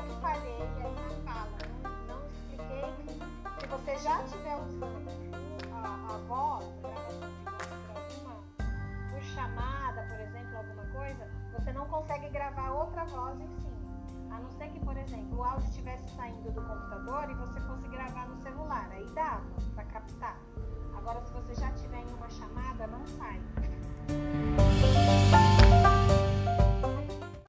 como falei aí na sala, não, não expliquei que se você já tiver usando a, a voz, para por chamada, por exemplo, alguma coisa, você não consegue gravar outra voz em cima. A não ser que, por exemplo, o áudio estivesse saindo do computador e você fosse gravar no